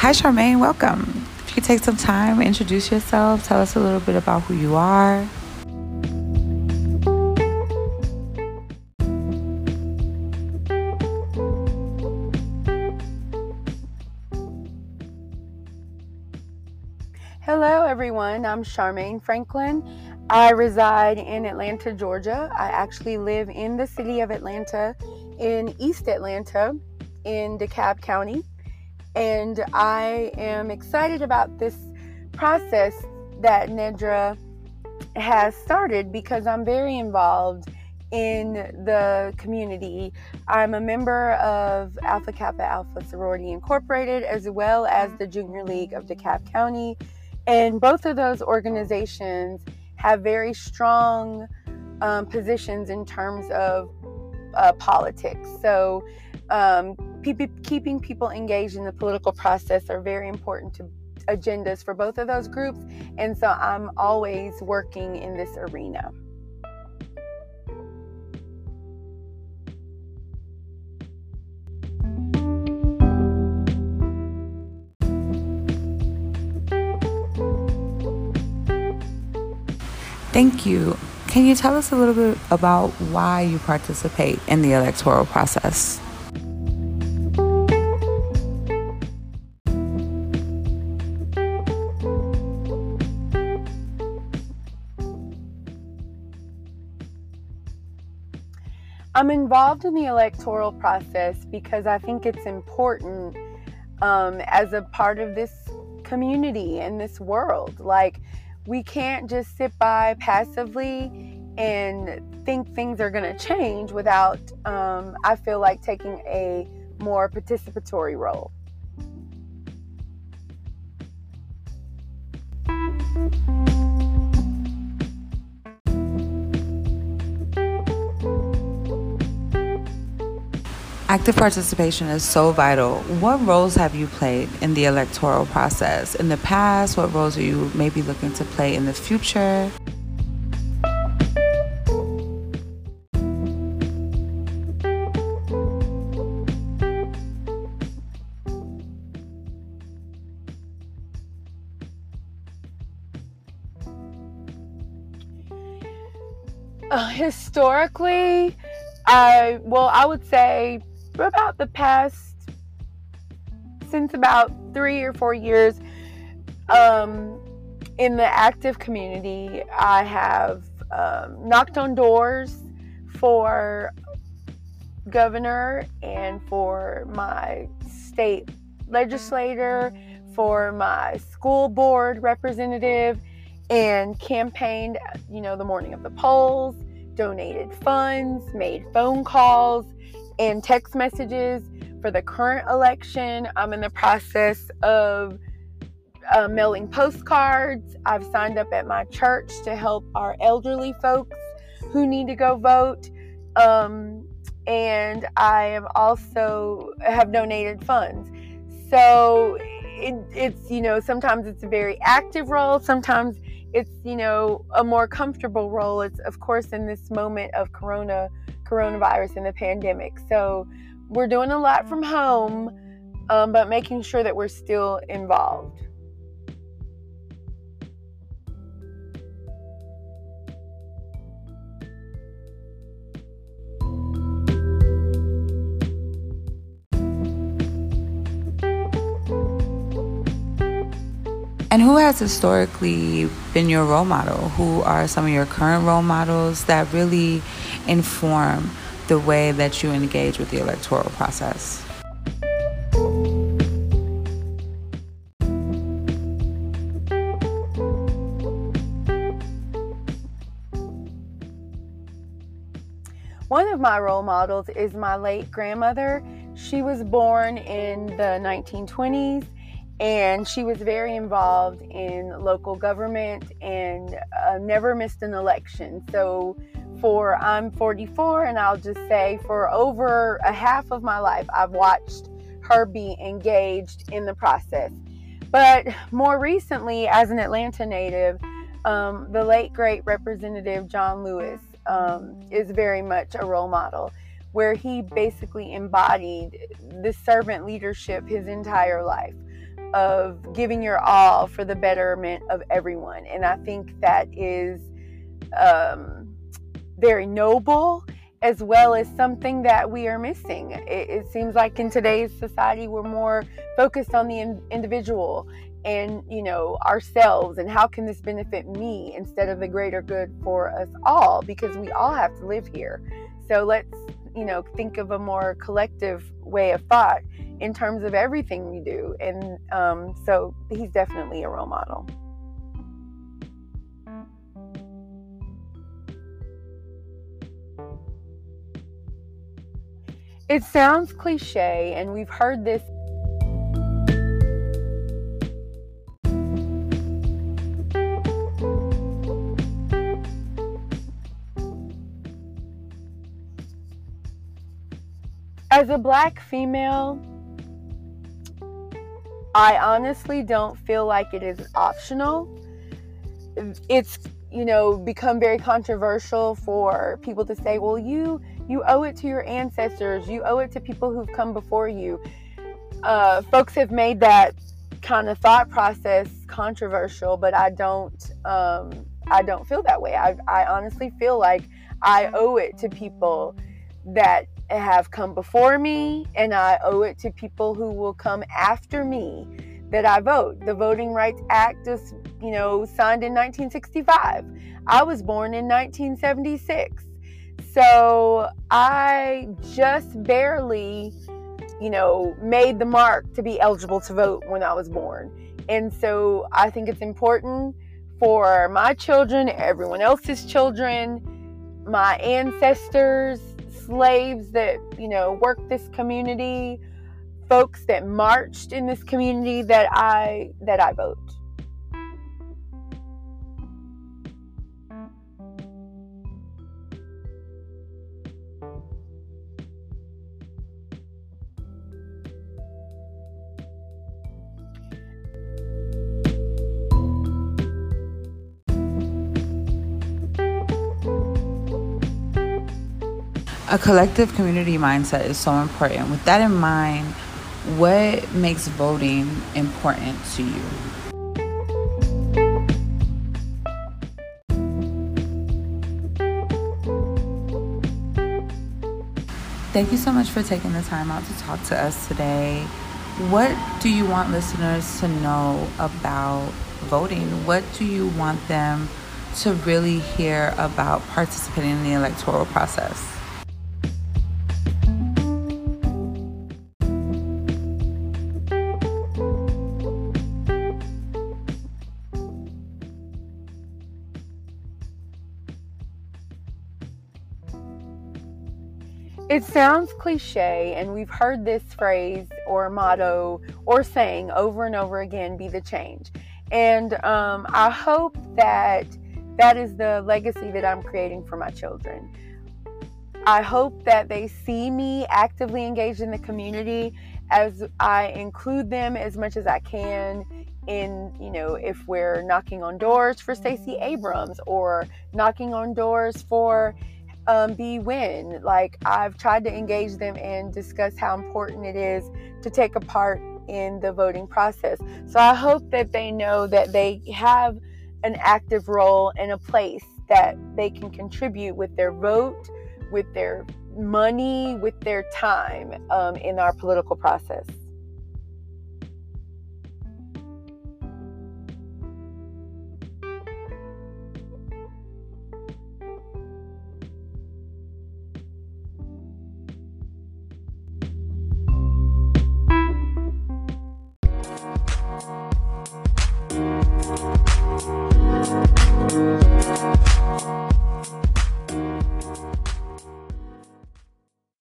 Hi, Charmaine. Welcome. If you take some time, introduce yourself, tell us a little bit about who you are. Hello, everyone. I'm Charmaine Franklin. I reside in Atlanta, Georgia. I actually live in the city of Atlanta, in East Atlanta, in DeKalb County. And I am excited about this process that Nedra has started because I'm very involved in the community. I'm a member of Alpha Kappa Alpha Sorority Incorporated as well as the Junior League of DeKalb County and both of those organizations have very strong um, positions in terms of uh, politics. So, um, keeping people engaged in the political process are very important to agendas for both of those groups. And so I'm always working in this arena. Thank you. Can you tell us a little bit about why you participate in the electoral process? I'm involved in the electoral process because I think it's important um, as a part of this community and this world. Like, we can't just sit by passively and think things are going to change without, um, I feel like, taking a more participatory role. Active participation is so vital. What roles have you played in the electoral process in the past? What roles are you maybe looking to play in the future? Uh, historically, I well, I would say for about the past since about three or four years um, in the active community i have um, knocked on doors for governor and for my state legislator for my school board representative and campaigned you know the morning of the polls donated funds made phone calls and text messages for the current election. I'm in the process of uh, mailing postcards. I've signed up at my church to help our elderly folks who need to go vote. Um, and I am also have donated funds. So it, it's you know sometimes it's a very active role. Sometimes it's you know a more comfortable role. It's of course in this moment of Corona coronavirus and the pandemic. So we're doing a lot from home, um, but making sure that we're still involved. And who has historically been your role model? Who are some of your current role models that really inform the way that you engage with the electoral process? One of my role models is my late grandmother. She was born in the 1920s and she was very involved in local government and uh, never missed an election. So for I'm 44, and I'll just say for over a half of my life, I've watched her be engaged in the process. But more recently, as an Atlanta native, um, the late great Representative John Lewis um, is very much a role model, where he basically embodied the servant leadership his entire life. Of giving your all for the betterment of everyone. And I think that is um, very noble as well as something that we are missing. It, it, seems like in today's society, we're more focused on the in- individual and you know ourselves and how can this benefit me instead of the greater good for us all because we all have to live here so let's you know think of a more collective way of thought in terms of everything we do. And um, so he's definitely a role model. It sounds cliche and we've heard this As a black female, I honestly don't feel like it is optional. It's, you know, become very controversial for people to say, "Well, you you owe it to your ancestors. You owe it to people who've come before you." Uh, folks have made that kind of thought process controversial, but I don't. Um, I don't feel that way. I, I honestly feel like I owe it to people that have come before me, and I owe it to people who will come after me that I vote. The Voting Rights Act is, you know, signed in 1965. I was born in 1976. So I just barely, you know, made the mark to be eligible to vote when I was born. And so I think it's important for my children, everyone else's children, my ancestors, slaves that, you know, worked this community, folks that marched in this community that I that I vote. A collective community mindset is so important. With that in mind, what makes voting important to you? Thank you so much for taking the time out to talk to us today. What do you want listeners to know about voting? What do you want them to really hear about participating in the electoral process? It sounds cliche, and we've heard this phrase or motto or saying over and over again be the change. And um, I hope that that is the legacy that I'm creating for my children. I hope that they see me actively engaged in the community as I include them as much as I can in, you know, if we're knocking on doors for Stacey Abrams or knocking on doors for um, Bee Nguyen. Like I've tried to engage them and discuss how important it is to take a part in the voting process. So I hope that they know that they have an active role and a place that they can contribute with their vote, with their money, with their time um, in our political process.